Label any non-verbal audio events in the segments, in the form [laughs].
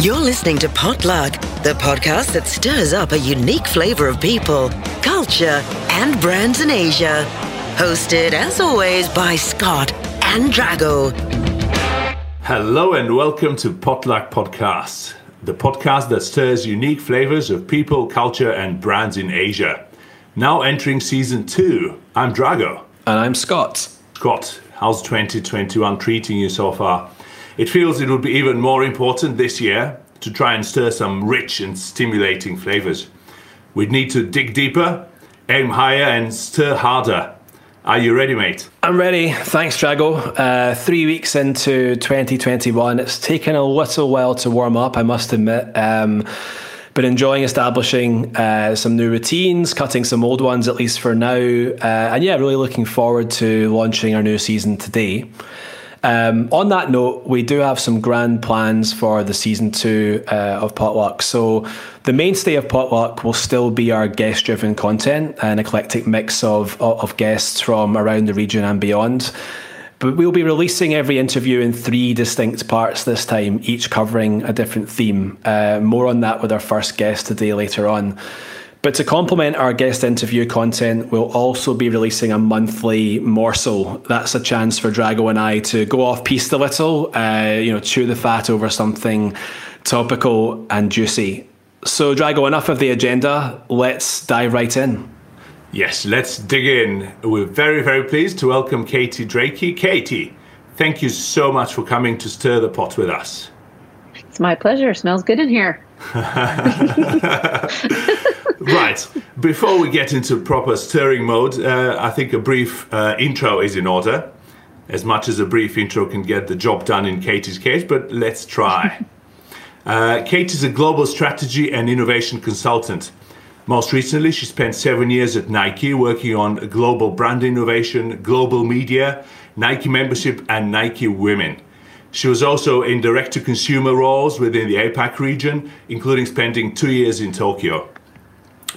You're listening to Potluck, the podcast that stirs up a unique flavor of people, culture, and brands in Asia. Hosted, as always, by Scott and Drago. Hello and welcome to Potluck Podcast, the podcast that stirs unique flavors of people, culture, and brands in Asia. Now entering season two, I'm Drago. And I'm Scott. Scott, how's 2021 treating you so far? It feels it would be even more important this year to try and stir some rich and stimulating flavors. We'd need to dig deeper, aim higher, and stir harder. Are you ready, mate? I'm ready. Thanks, Drago. Uh, three weeks into 2021. It's taken a little while to warm up, I must admit. Um, but enjoying establishing uh, some new routines, cutting some old ones, at least for now. Uh, and yeah, really looking forward to launching our new season today. Um, on that note, we do have some grand plans for the season two uh, of Potluck. So, the mainstay of Potluck will still be our guest driven content, an eclectic mix of, of guests from around the region and beyond. But we'll be releasing every interview in three distinct parts this time, each covering a different theme. Uh, more on that with our first guest today later on. But to complement our guest interview content, we'll also be releasing a monthly morsel. That's a chance for Drago and I to go off piste a little, uh, you know, chew the fat over something topical and juicy. So, Drago, enough of the agenda. Let's dive right in. Yes, let's dig in. We're very, very pleased to welcome Katie Drakey. Katie, thank you so much for coming to stir the pot with us. It's my pleasure. Smells good in here. [laughs] [laughs] right. Before we get into proper stirring mode, uh, I think a brief uh, intro is in order. As much as a brief intro can get the job done in Katie's case, but let's try. [laughs] uh, Kate is a global strategy and innovation consultant. Most recently, she spent seven years at Nike working on global brand innovation, global media, Nike membership, and Nike women. She was also in direct to consumer roles within the APAC region, including spending two years in Tokyo.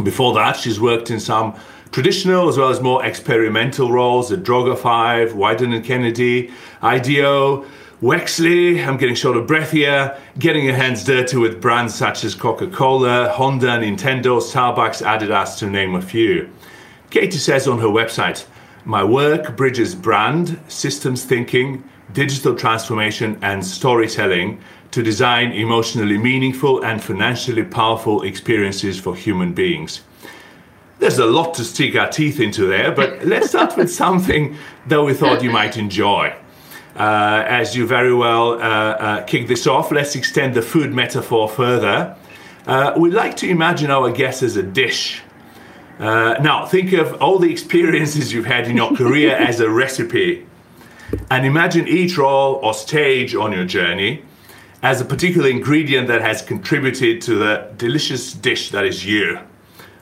Before that, she's worked in some traditional as well as more experimental roles at Droga 5, Wieden and Kennedy, IDEO, Wexley, I'm getting short of breath here, getting her hands dirty with brands such as Coca Cola, Honda, Nintendo, Starbucks, Adidas, to name a few. Katie says on her website, My work bridges brand, systems thinking, digital transformation, and storytelling to design emotionally meaningful and financially powerful experiences for human beings. There's a lot to stick our teeth into there, but [laughs] let's start with something that we thought you might enjoy. Uh, as you very well uh, uh, kick this off, let's extend the food metaphor further. Uh, we like to imagine our guest as a dish. Uh, now, think of all the experiences you've had in your [laughs] career as a recipe, and imagine each role or stage on your journey as a particular ingredient that has contributed to the delicious dish that is you.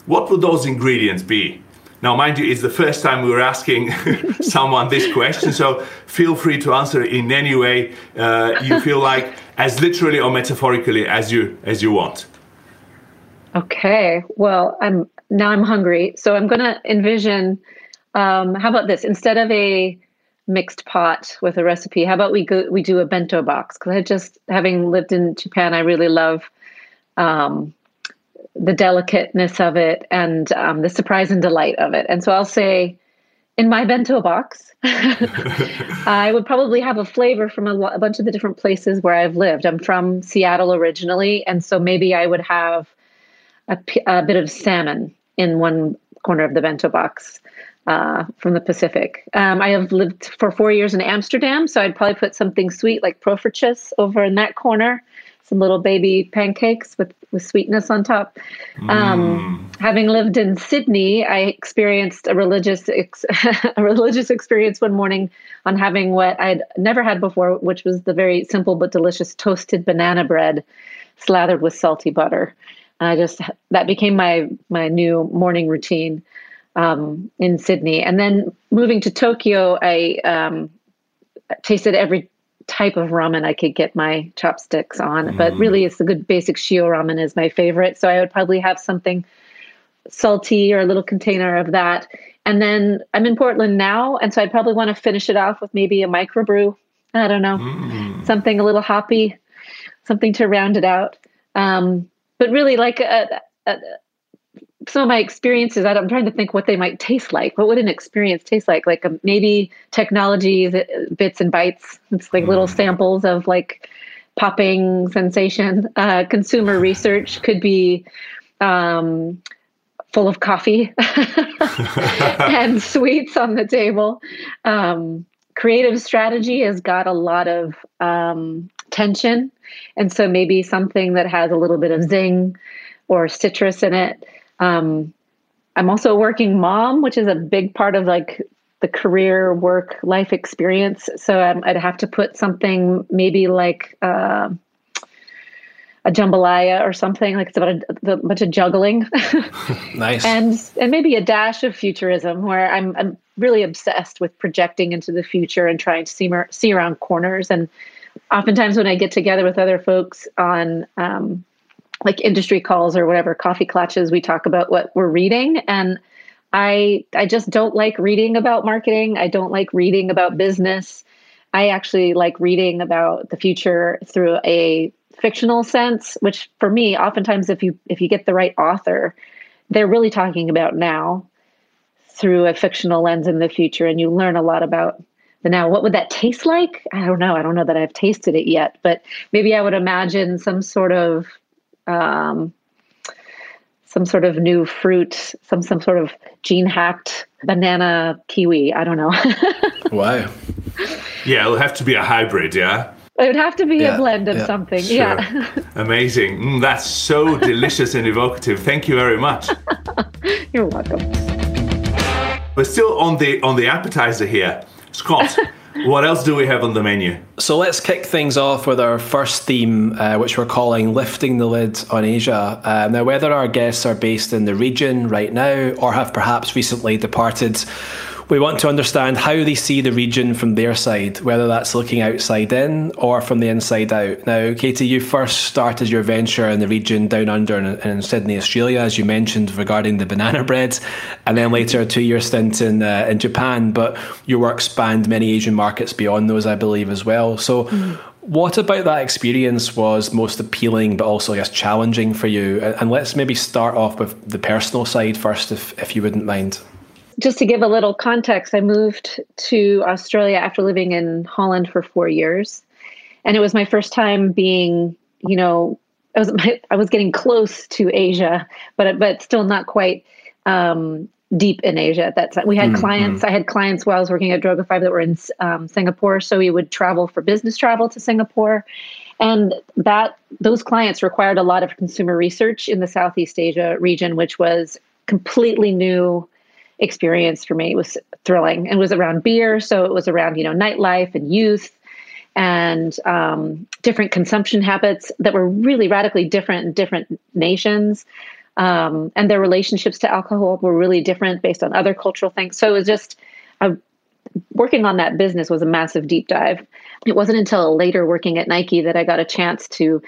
What would those ingredients be? Now, mind you, it's the first time we were asking [laughs] someone this question, so feel free to answer in any way uh, you feel like, as literally or metaphorically as you as you want. Okay. Well, I'm now I'm hungry, so I'm going to envision. Um, how about this? Instead of a mixed pot with a recipe. How about we go we do a bento box? Because I just having lived in Japan, I really love um, the delicateness of it and um, the surprise and delight of it. And so I'll say, in my bento box, [laughs] I would probably have a flavor from a, a bunch of the different places where I've lived. I'm from Seattle originally, and so maybe I would have a, a bit of salmon in one corner of the bento box uh, from the Pacific. Um, I have lived for four years in Amsterdam, so I'd probably put something sweet like poffertjes over in that corner, some little baby pancakes with, with sweetness on top. Um, mm. Having lived in Sydney, I experienced a religious ex- [laughs] a religious experience one morning on having what I'd never had before, which was the very simple but delicious toasted banana bread slathered with salty butter. And I just that became my my new morning routine um, in Sydney. And then moving to Tokyo, I um, tasted every type of ramen I could get my chopsticks on. Mm. But really, it's the good basic shio ramen is my favorite. So I would probably have something salty or a little container of that. And then I'm in Portland now, and so I'd probably want to finish it off with maybe a microbrew. I don't know, mm. something a little hoppy, something to round it out. Um, but really, like a, uh, some of my experiences, I'm trying to think what they might taste like. What would an experience taste like? Like um, maybe technology bits and bytes. It's like mm. little samples of like popping sensation. Uh, consumer research could be um, full of coffee [laughs] and [laughs] sweets on the table. Um, creative strategy has got a lot of um, tension. And so maybe something that has a little bit of zing or citrus in it. Um, I'm also a working mom, which is a big part of like the career, work, life experience. So um, I'd have to put something maybe like uh, a jambalaya or something like it's about a, a bunch of juggling. [laughs] nice. And and maybe a dash of futurism, where I'm I'm really obsessed with projecting into the future and trying to see see around corners. And oftentimes when I get together with other folks on um, like industry calls or whatever coffee clutches, we talk about what we're reading and. I I just don't like reading about marketing. I don't like reading about business. I actually like reading about the future through a fictional sense, which for me, oftentimes if you if you get the right author, they're really talking about now through a fictional lens in the future, and you learn a lot about the now. What would that taste like? I don't know. I don't know that I've tasted it yet, but maybe I would imagine some sort of um, some sort of new fruit, some some sort of gene hacked banana kiwi. I don't know. [laughs] wow. Yeah, it'll have to be a hybrid. Yeah. It would have to be yeah, a blend of yeah, something. Sure. Yeah. [laughs] Amazing. Mm, that's so [laughs] delicious and evocative. Thank you very much. You're welcome. We're still on the on the appetizer here. Scott, [laughs] what else do we have on the menu? So let's kick things off with our first theme, uh, which we're calling Lifting the Lid on Asia. Uh, now, whether our guests are based in the region right now or have perhaps recently departed, we want to understand how they see the region from their side, whether that's looking outside in or from the inside out. Now, Katie, you first started your venture in the region down under in, in Sydney, Australia, as you mentioned regarding the banana bread, and then later a two-year stint in uh, in Japan. But your work spanned many Asian markets beyond those, I believe, as well. So. Mm. What about that experience was most appealing, but also, I guess, challenging for you? And let's maybe start off with the personal side first, if, if you wouldn't mind just to give a little context, I moved to Australia after living in Holland for four years. And it was my first time being, you know, I was [laughs] I was getting close to Asia, but but still not quite um, deep in Asia at that time. We had mm-hmm. clients. I had clients while I was working at Droga5 that were in um, Singapore, so we would travel for business travel to Singapore, and that those clients required a lot of consumer research in the Southeast Asia region, which was completely new experience for me. It was thrilling and was around beer. So it was around, you know, nightlife and youth and um, different consumption habits that were really radically different in different nations. Um, and their relationships to alcohol were really different based on other cultural things. So it was just uh, working on that business was a massive deep dive. It wasn't until later working at Nike that I got a chance to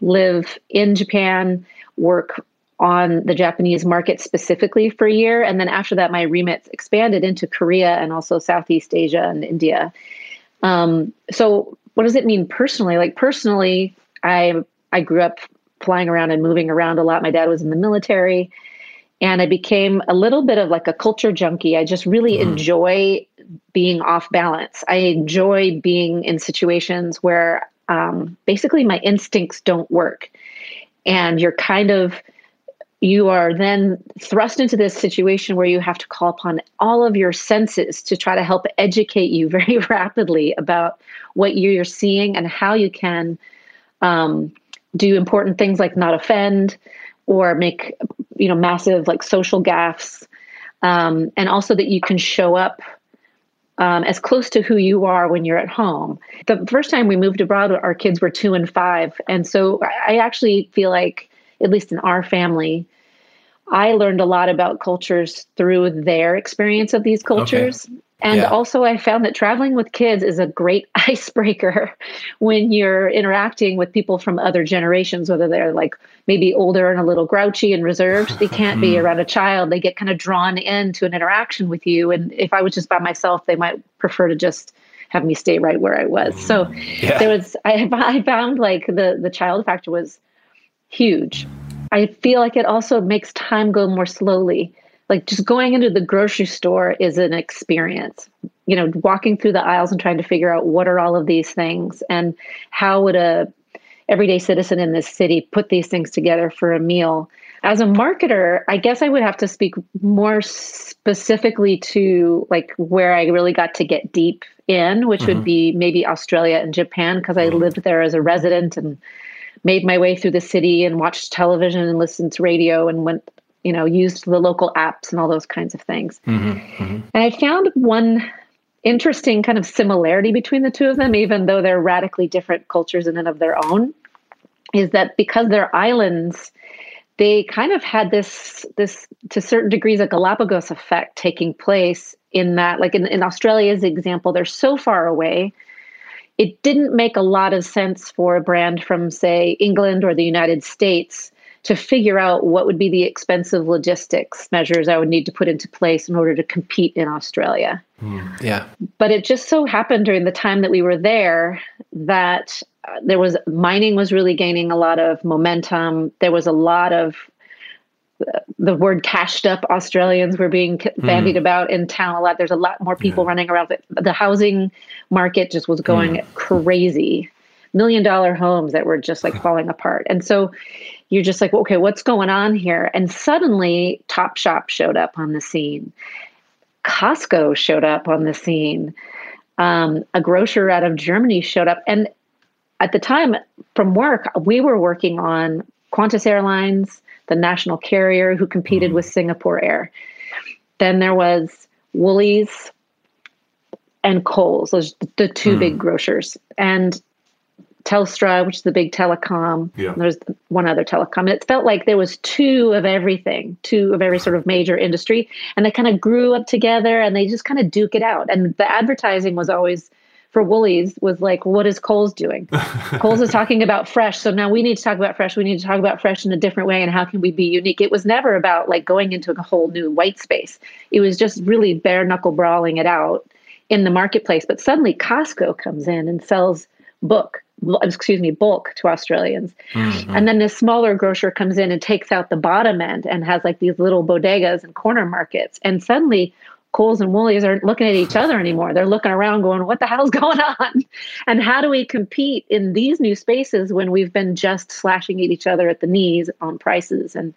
live in Japan, work on the Japanese market specifically for a year. And then after that, my remit expanded into Korea and also Southeast Asia and India. Um, so, what does it mean personally? Like, personally, I, I grew up flying around and moving around a lot. My dad was in the military. And I became a little bit of like a culture junkie. I just really mm. enjoy being off balance. I enjoy being in situations where um, basically my instincts don't work. And you're kind of you are then thrust into this situation where you have to call upon all of your senses to try to help educate you [laughs] very rapidly about what you're seeing and how you can um, do important things like not offend or make you know massive like social gaffes um, and also that you can show up um, as close to who you are when you're at home. The first time we moved abroad, our kids were two and five. And so I actually feel like at least in our family, I learned a lot about cultures through their experience of these cultures. Okay. And yeah. also, I found that traveling with kids is a great [laughs] icebreaker when you're interacting with people from other generations, whether they're like maybe older and a little grouchy and reserved. They can't be [laughs] hmm. around a child. They get kind of drawn into an interaction with you. And if I was just by myself, they might prefer to just have me stay right where I was. So yeah. there was I, I found like the the child factor was huge. I feel like it also makes time go more slowly. Like just going into the grocery store is an experience. You know, walking through the aisles and trying to figure out what are all of these things and how would a everyday citizen in this city put these things together for a meal. As a marketer, I guess I would have to speak more specifically to like where I really got to get deep in, which mm-hmm. would be maybe Australia and Japan, because I mm-hmm. lived there as a resident and made my way through the city and watched television and listened to radio and went, you know, used the local apps and all those kinds of things. Mm-hmm. mm-hmm. And I found one interesting kind of similarity between the two of them, even though they're radically different cultures in and of their own, is that because they're islands, they kind of had this this to certain degrees a Galapagos effect taking place in that, like in, in Australia's example, they're so far away. It didn't make a lot of sense for a brand from, say, England or the United States to figure out what would be the expensive logistics measures I would need to put into place in order to compete in Australia. Mm, yeah. But it just so happened during the time that we were there that uh, there was mining was really gaining a lot of momentum. There was a lot of the word cashed up Australians were being bandied mm. about in town a lot. There's a lot more people yeah. running around. The housing market just was going mm. crazy. Million dollar homes that were just like falling apart. And so you're just like, okay, what's going on here? And suddenly Topshop showed up on the scene. Costco showed up on the scene. Um, a grocer out of Germany showed up. And at the time from work, we were working on Qantas Airlines, the national carrier who competed mm-hmm. with Singapore Air. Then there was Woolies and Coles, those the two mm. big grocers. And Telstra, which is the big telecom. Yeah. There's one other telecom. And it felt like there was two of everything, two of every sort of major industry. And they kind of grew up together and they just kind of duke it out. And the advertising was always for Woolies was like, what is Coles doing? [laughs] Coles is talking about fresh. So now we need to talk about fresh. We need to talk about fresh in a different way. And how can we be unique? It was never about like going into a whole new white space. It was just really bare knuckle brawling it out in the marketplace. But suddenly Costco comes in and sells book excuse me, bulk to Australians. Mm-hmm. And then this smaller grocer comes in and takes out the bottom end and has like these little bodegas and corner markets. And suddenly Coles and Woolies aren't looking at each other anymore. They're looking around going, what the hell's [laughs] going on? And how do we compete in these new spaces when we've been just slashing at each other at the knees on prices and,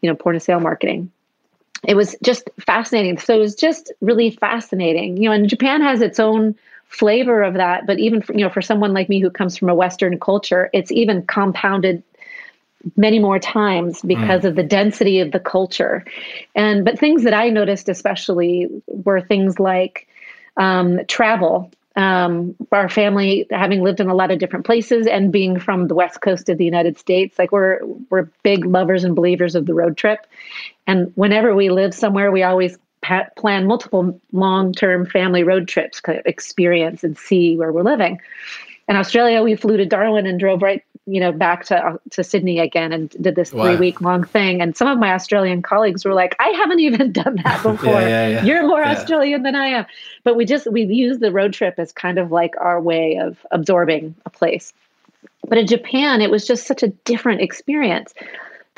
you know, point of sale marketing? It was just fascinating. So it was just really fascinating. You know, and Japan has its own flavor of that but even for, you know for someone like me who comes from a western culture it's even compounded many more times because mm. of the density of the culture and but things that i noticed especially were things like um, travel um, our family having lived in a lot of different places and being from the west coast of the united states like we're we're big lovers and believers of the road trip and whenever we live somewhere we always plan multiple long-term family road trips, kind of experience and see where we're living. In Australia, we flew to Darwin and drove right, you know, back to uh, to Sydney again and did this wow. three-week long thing. And some of my Australian colleagues were like, "I haven't even [laughs] done that [laughs] before. yeah, yeah, yeah. You're more Australian than I am." But we just we use the road trip as kind of like our way of absorbing a place. But in Japan, it was just such a different experience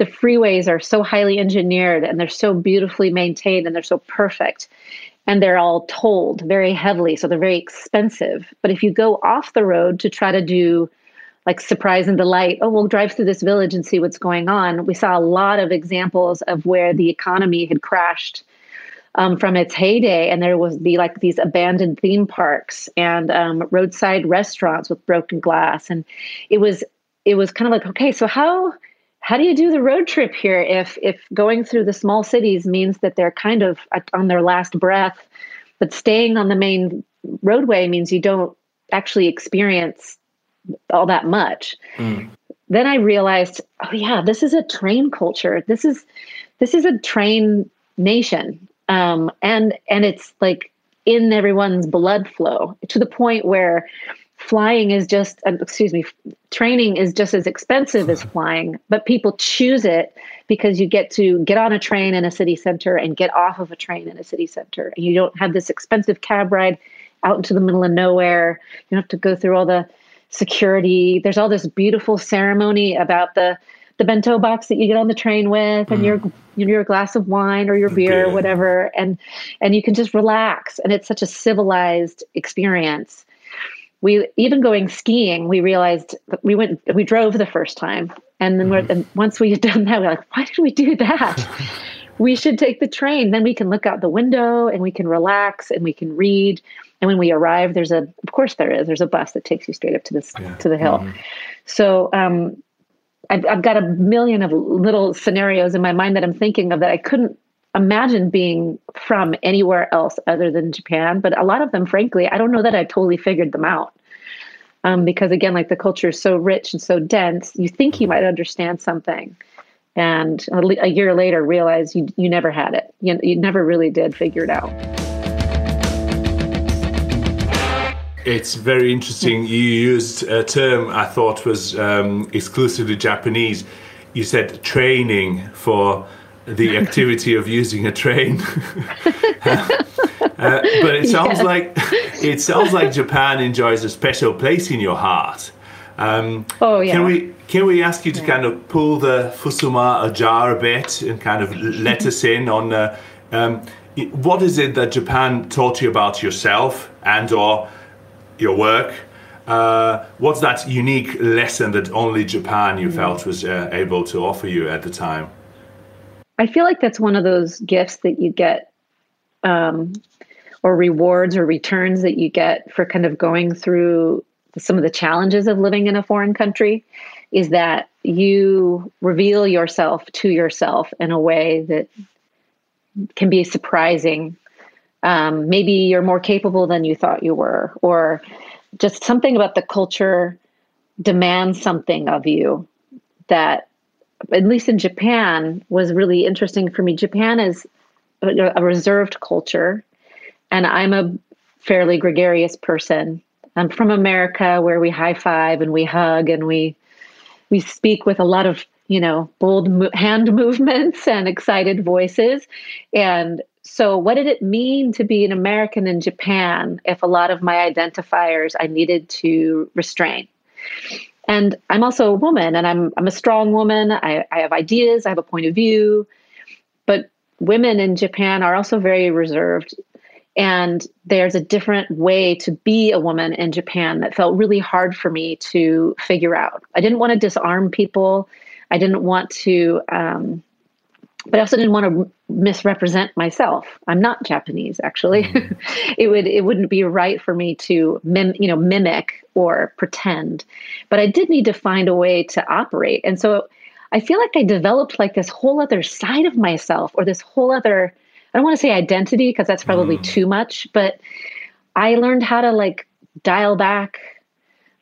the freeways are so highly engineered and they're so beautifully maintained and they're so perfect and they're all tolled very heavily so they're very expensive but if you go off the road to try to do like surprise and delight oh we'll drive through this village and see what's going on. We saw a lot of examples of where the economy had crashed um, from its heyday and there was the like these abandoned theme parks and um, roadside restaurants with broken glass and it was it was kind of like okay so how how do you do the road trip here if if going through the small cities means that they're kind of on their last breath but staying on the main roadway means you don't actually experience all that much mm. then i realized oh yeah this is a train culture this is this is a train nation um, and and it's like in everyone's blood flow to the point where flying is just uh, excuse me training is just as expensive as [laughs] flying but people choose it because you get to get on a train in a city center and get off of a train in a city center and you don't have this expensive cab ride out into the middle of nowhere. You don't have to go through all the security. There's all this beautiful ceremony about the the bento box that you get on the train with and mm. your your glass of wine or your beer or whatever. And and you can just relax. And it's such a civilized experience. We even going skiing we realized we went we drove the first time. And then mm. and once we had done that we're like why did we do that? [laughs] We should take the train. Then we can look out the window and we can relax and we can read and when we arrive there's a of course there is there's a bus that takes you straight up to this yeah. to the hill mm. so um I've, I've got a million of little scenarios in my mind that I'm thinking of that I couldn't imagine being from anywhere else other than Japan. But a lot of them, frankly, I don't know that I totally figured them out. Um, because again, like the culture is so rich and so dense, you think you might understand something, and a, a year later realize you you never had it. You, you never really did figure it out. It's very interesting. You used a term I thought was um, exclusively Japanese. You said training for the [laughs] activity of using a train. [laughs] uh, but it sounds yes. like it sounds like Japan enjoys a special place in your heart. Um, oh yeah. Can we can we ask you to yeah. kind of pull the fusuma ajar a bit and kind of let us in on uh, um, what is it that Japan taught you about yourself and or your work. Uh, what's that unique lesson that only Japan you mm-hmm. felt was uh, able to offer you at the time? I feel like that's one of those gifts that you get, um, or rewards or returns that you get for kind of going through some of the challenges of living in a foreign country is that you reveal yourself to yourself in a way that can be surprising um, maybe you're more capable than you thought you were, or just something about the culture demands something of you that, at least in Japan, was really interesting for me. Japan is a, reserved culture, and I'm a fairly gregarious person. I'm from America, where we high five and we hug and we we speak with a lot of you know bold mo- hand [laughs] movements and excited voices and so, what did it mean to be an American in Japan if a lot of my identifiers I needed to restrain? And I'm also a woman and I'm, I'm a strong woman. I, I have ideas, I have a point of view. But women in Japan are also very reserved. And there's a different way to be a woman in Japan that felt really hard for me to figure out. I didn't want to disarm people. I didn't want to um, but I also didn't want to misrepresent myself. I'm not Japanese, actually. Mm. [laughs] it would it wouldn't be right for me to mim, you know mimic or pretend. But I did need to find a way to operate, and so I feel like I developed like this whole other side of myself, or this whole other. I don't want to say identity because that's probably mm. too much, but I learned how to like dial back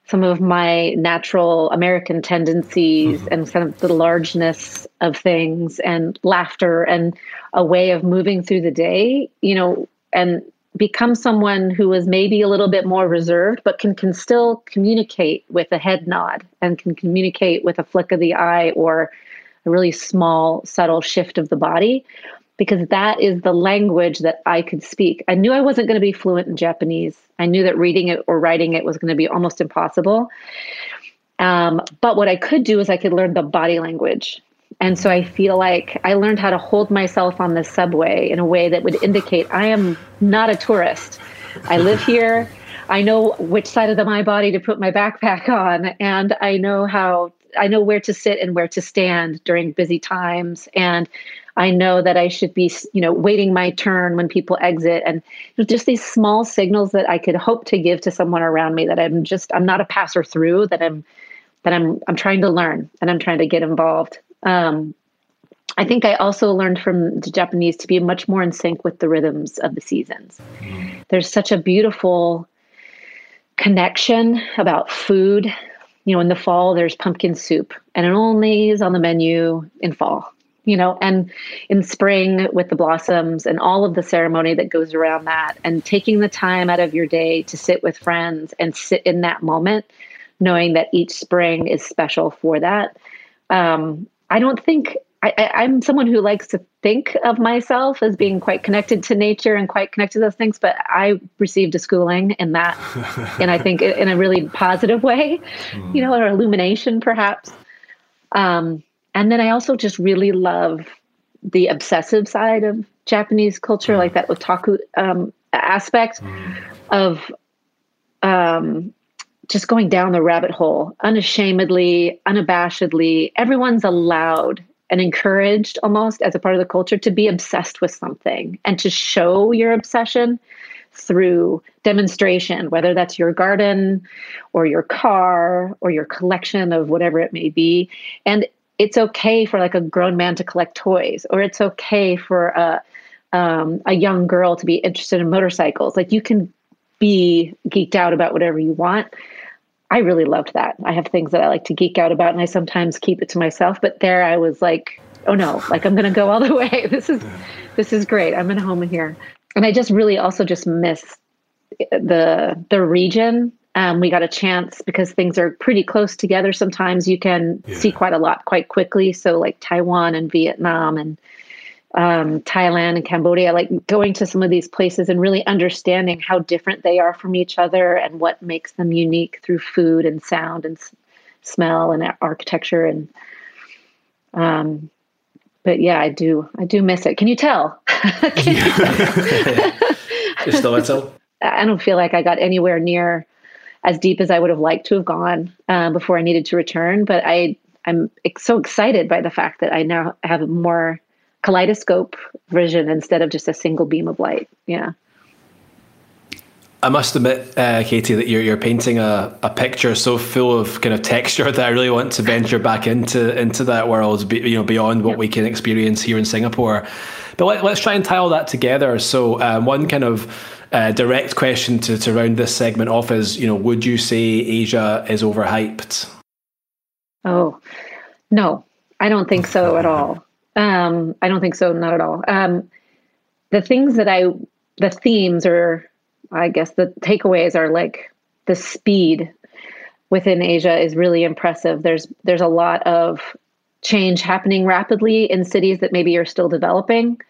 some of my natural American tendencies mm-hmm. and kind of the largeness of things and laughter and a way of moving through the day, you know, and become someone who is maybe a little bit more reserved, but can, can still communicate with a head nod and can communicate with a flick of the eye or a really small, subtle shift of the body because that is the language that I could speak. I knew I wasn't going to be fluent in Japanese. I knew that reading it or writing it was going to be almost impossible. Um, but what I could do is I could learn the body language. And so I feel like I learned how to hold myself on the subway in a way that would indicate I am not a tourist. I live here. I know which side of the, my body to put my backpack on, and I know how I know where to sit and where to stand during busy times. And I know that I should be, you know, waiting my turn when people exit, and just these small signals that I could hope to give to someone around me that I'm just I'm not a passer through that I'm that I'm I'm trying to learn and I'm trying to get involved. Um, I think I also learned from the Japanese to be much more in sync with the rhythms of the seasons. Mm. There's such a beautiful connection about food. You know, in the fall, there's pumpkin soup, and it only is on the menu in fall you know, and in spring with the blossoms and all of the ceremony that goes around that, and taking the time out of your day to sit with friends and sit in that moment, knowing that each spring is special for that. Um, I don't think I, am someone who likes to think of myself as being quite connected to nature and quite connected to those things, but I received a schooling in that, [laughs] and I think in a really positive way, mm. you know, or illumination perhaps. Um, and then I also just really love the obsessive side of Japanese culture, mm. like that otaku um, aspect mm. of um, just going down the rabbit hole unashamedly, unabashedly. Everyone's allowed and encouraged almost as a part of the culture to be obsessed with something and to show your obsession through demonstration, whether that's your garden or your car or your collection of whatever it may be. And it's okay for like a grown man to collect toys, or it's okay for a um, a young girl to be interested in motorcycles. Like you can be geeked out about whatever you want. I really loved that. I have things that I like to geek out about, and I sometimes keep it to myself. But there, I was like, "Oh no! Like I'm going to go all the [laughs] way. This is this is great. I'm at home here." And I just really also just miss the the region. Um, we got a chance because things are pretty close together. Sometimes you can yeah. see quite a lot quite quickly. So like Taiwan and Vietnam and um, Thailand and Cambodia, like going to some of these places and really understanding how different they are from each other and what makes them unique through food and sound and s- smell and architecture and um, but yeah, I do I do miss it. Can you tell? Can you Just little. I don't feel like I got anywhere near as deep as I would have liked to have gone uh, before I needed to return. But I I'm so excited by the fact that I now have more kaleidoscope vision instead of just a single beam of light. Yeah. I must admit, uh, Katie, that you're you're painting a, a picture so full of kind of texture [laughs] that I really want to venture back into into that world, you know, beyond what we can experience here in Singapore. But let, us try and tie all that together. So, um, one kind of uh, direct question to, to round this segment off is, you know, would you say Asia is overhyped? Oh, no, I don't think so at all. Um, I don't think so, not at all. Um, the things that I, the themes or I guess the takeaways are like the speed within Asia is really impressive. There's there's a lot of change happening rapidly in cities that maybe are still developing,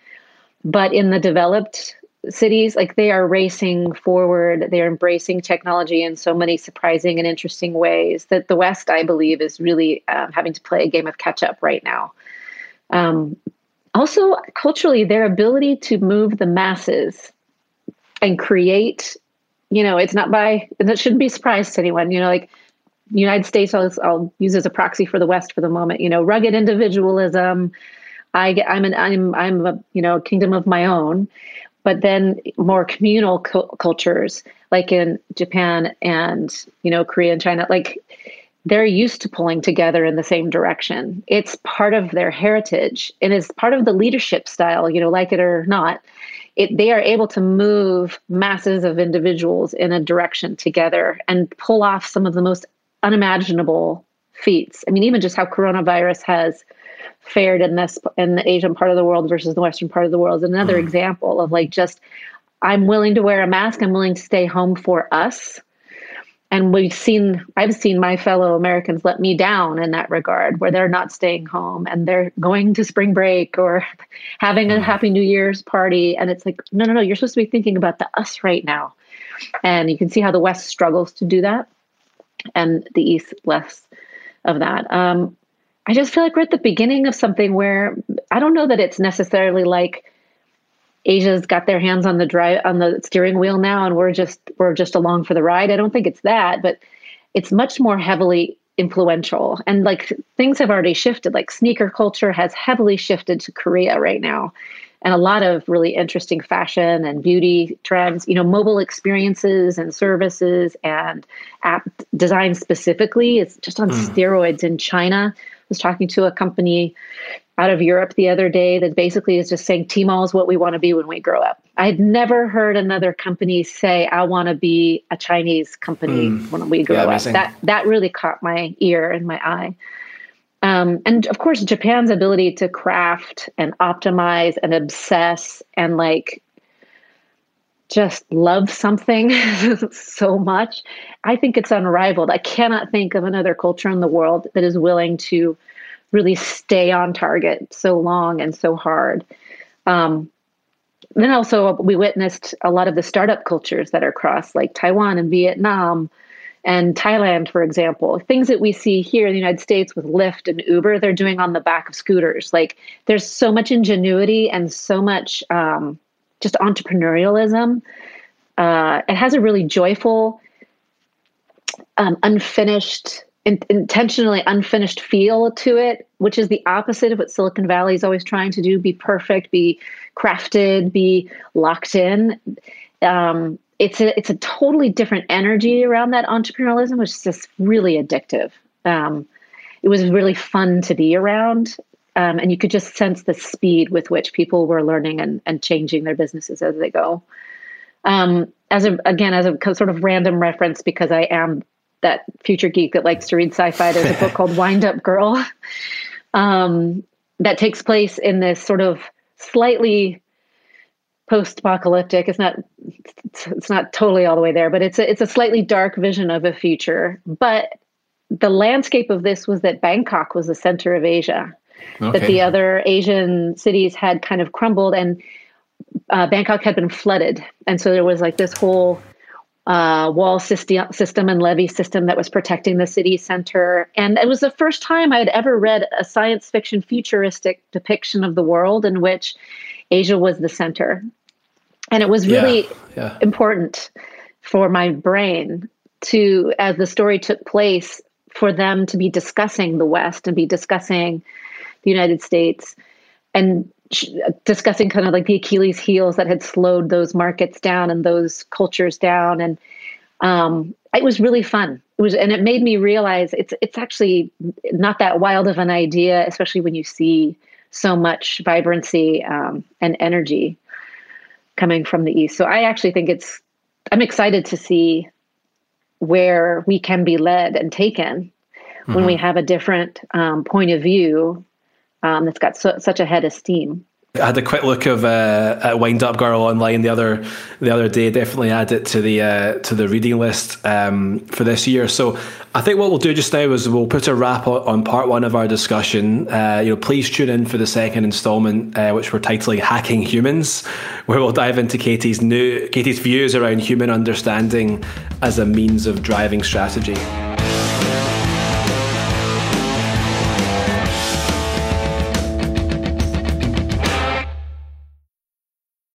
but in the developed cities, like they are racing forward. They're embracing technology in so many surprising and interesting ways that the West, I believe, is really uh, having to play a game of catch up right now. Um, also, culturally, their ability to move the masses and create, you know, it's not by, and that shouldn't be a surprise to anyone, you know, like United States, I'll, I'll use as a proxy for the West for the moment, you know, rugged individualism. I get, I'm an, I'm, I'm a, you know, kingdom of my own, but then more communal cu- cultures like in Japan and, you know, Korea and China, like they're used to pulling together in the same direction. It's part of their heritage and it's part of the leadership style, you know, like it or not. It, they are able to move masses of individuals in a direction together and pull off some of the most unimaginable feats. I mean, even just how coronavirus has fared in this in the Asian part of the world versus the Western part of the world is another mm. example of like just I'm willing to wear a mask. I'm willing to stay home for us and we've seen i've seen my fellow americans let me down in that regard where they're not staying home and they're going to spring break or [laughs] having a mm-hmm. happy new year's party. And it's like no no no you're supposed to be thinking about the us right now. And you can see how the west struggles to do that and the east less of that. Um, i just feel like we're at the beginning of something where i don't know that it's necessarily like Asia's got their hands on the drive on the steering wheel now, and we're just we're just along for the ride. I don't think it's that, but it's much more heavily influential. And like things have already shifted. Like sneaker culture has heavily shifted to Korea right now, and a lot of really interesting fashion and beauty trends. You know, mobile experiences and services and app design specifically is just on mm. steroids in China. I was talking to a company out of Europe the other day that basically is just saying Tmall is what we want to be when we grow up. I had never heard another company say, I want to be a Chinese company mm. when we grow yeah, up. That that really caught my ear and my eye. Um, and of course, Japan's ability to craft and optimize and obsess and like just love something [laughs] so much. I think it's unrivaled. I cannot think of another culture in the world that is willing to really stay on target so long and so hard. Um, then also we witnessed a lot of the startup cultures that are across, like Taiwan and Vietnam and Thailand, for example. Things that we see here in the United States with Lyft and Uber, they're doing on the back of scooters. Like there's so much ingenuity and so much um, just entrepreneurialism. Uh, it has a really joyful, um, unfinished in, intentionally unfinished feel to it, which is the opposite of what Silicon Valley is always trying to do: be perfect, be crafted, be locked in. Um, it's a it's a totally different energy around that entrepreneurialism, which is just really addictive. Um, it was really fun to be around, um, and you could just sense the speed with which people were learning and, and changing their businesses as they go. Um, as a again as a sort of random reference because I am that future geek that likes to read sci-fi. There's a book [laughs] called Wind Up Girl um, that takes place in this sort of slightly post-apocalyptic. It's not it's not totally all the way there, but it's a, it's a slightly dark vision of a future. But the landscape of this was that Bangkok was the center of Asia. Okay. That the other Asian cities had kind of crumbled, and uh, Bangkok had been flooded, and so there was like this whole uh, wall system, system and levee system that was protecting the city center. And it was the first time I had ever read a science fiction futuristic depiction of the world in which Asia was the center. And it was really yeah, yeah. important for my brain to, as the story took place, for them to be discussing the West and be discussing the United States and discussing kind of like the Achilles heels that had slowed those markets down and those cultures down. And um, it was really fun. It was, and it made me realize it's it's actually not that wild of an idea, especially when you see so much vibrancy um, and energy coming from the east. So I actually think it's. I'm excited to see where we can be led and taken mm-hmm. when we mm-hmm. have a different um, point of view um, that's got such a head of steam. I had a quick look of uh, at Wind Up Girl online the other the other day. Definitely add it to the uh, to the reading list um, for this year. So I think what we'll do just now is we'll put a wrap on part one of our discussion. Uh, you know, please tune in for the second instalment, uh, which we're titling "Hacking Humans," where we'll dive into Katie's new Katie's views around human understanding as a means of driving strategy.